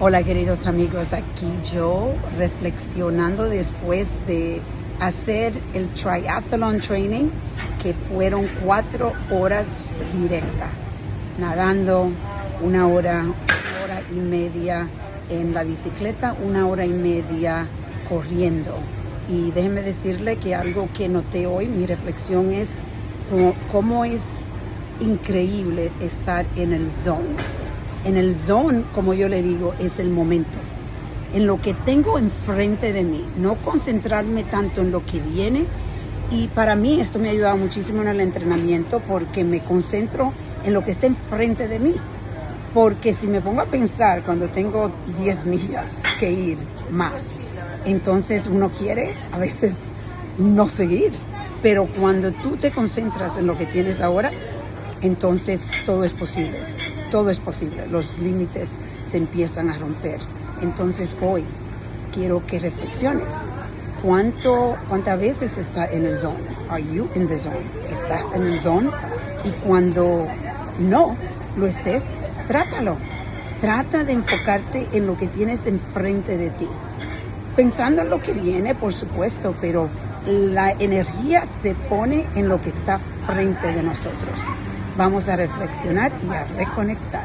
Hola queridos amigos, aquí yo reflexionando después de hacer el triathlon training que fueron cuatro horas directa, nadando una hora, una hora y media en la bicicleta, una hora y media corriendo. Y déjenme decirle que algo que noté hoy, mi reflexión es cómo, cómo es increíble estar en el zone en el zone, como yo le digo, es el momento. En lo que tengo enfrente de mí, no concentrarme tanto en lo que viene. Y para mí esto me ha ayudado muchísimo en el entrenamiento porque me concentro en lo que está enfrente de mí. Porque si me pongo a pensar cuando tengo 10 millas que ir más, entonces uno quiere a veces no seguir. Pero cuando tú te concentras en lo que tienes ahora, entonces todo es posible, todo es posible, los límites se empiezan a romper. Entonces hoy quiero que reflexiones. ¿Cuánto, ¿Cuántas veces está en el zone? Are you in the zone? ¿Estás en el zone? Y cuando no lo estés, trátalo. Trata de enfocarte en lo que tienes enfrente de ti. Pensando en lo que viene, por supuesto, pero la energía se pone en lo que está frente de nosotros. Vamos a reflexionar y a reconectar.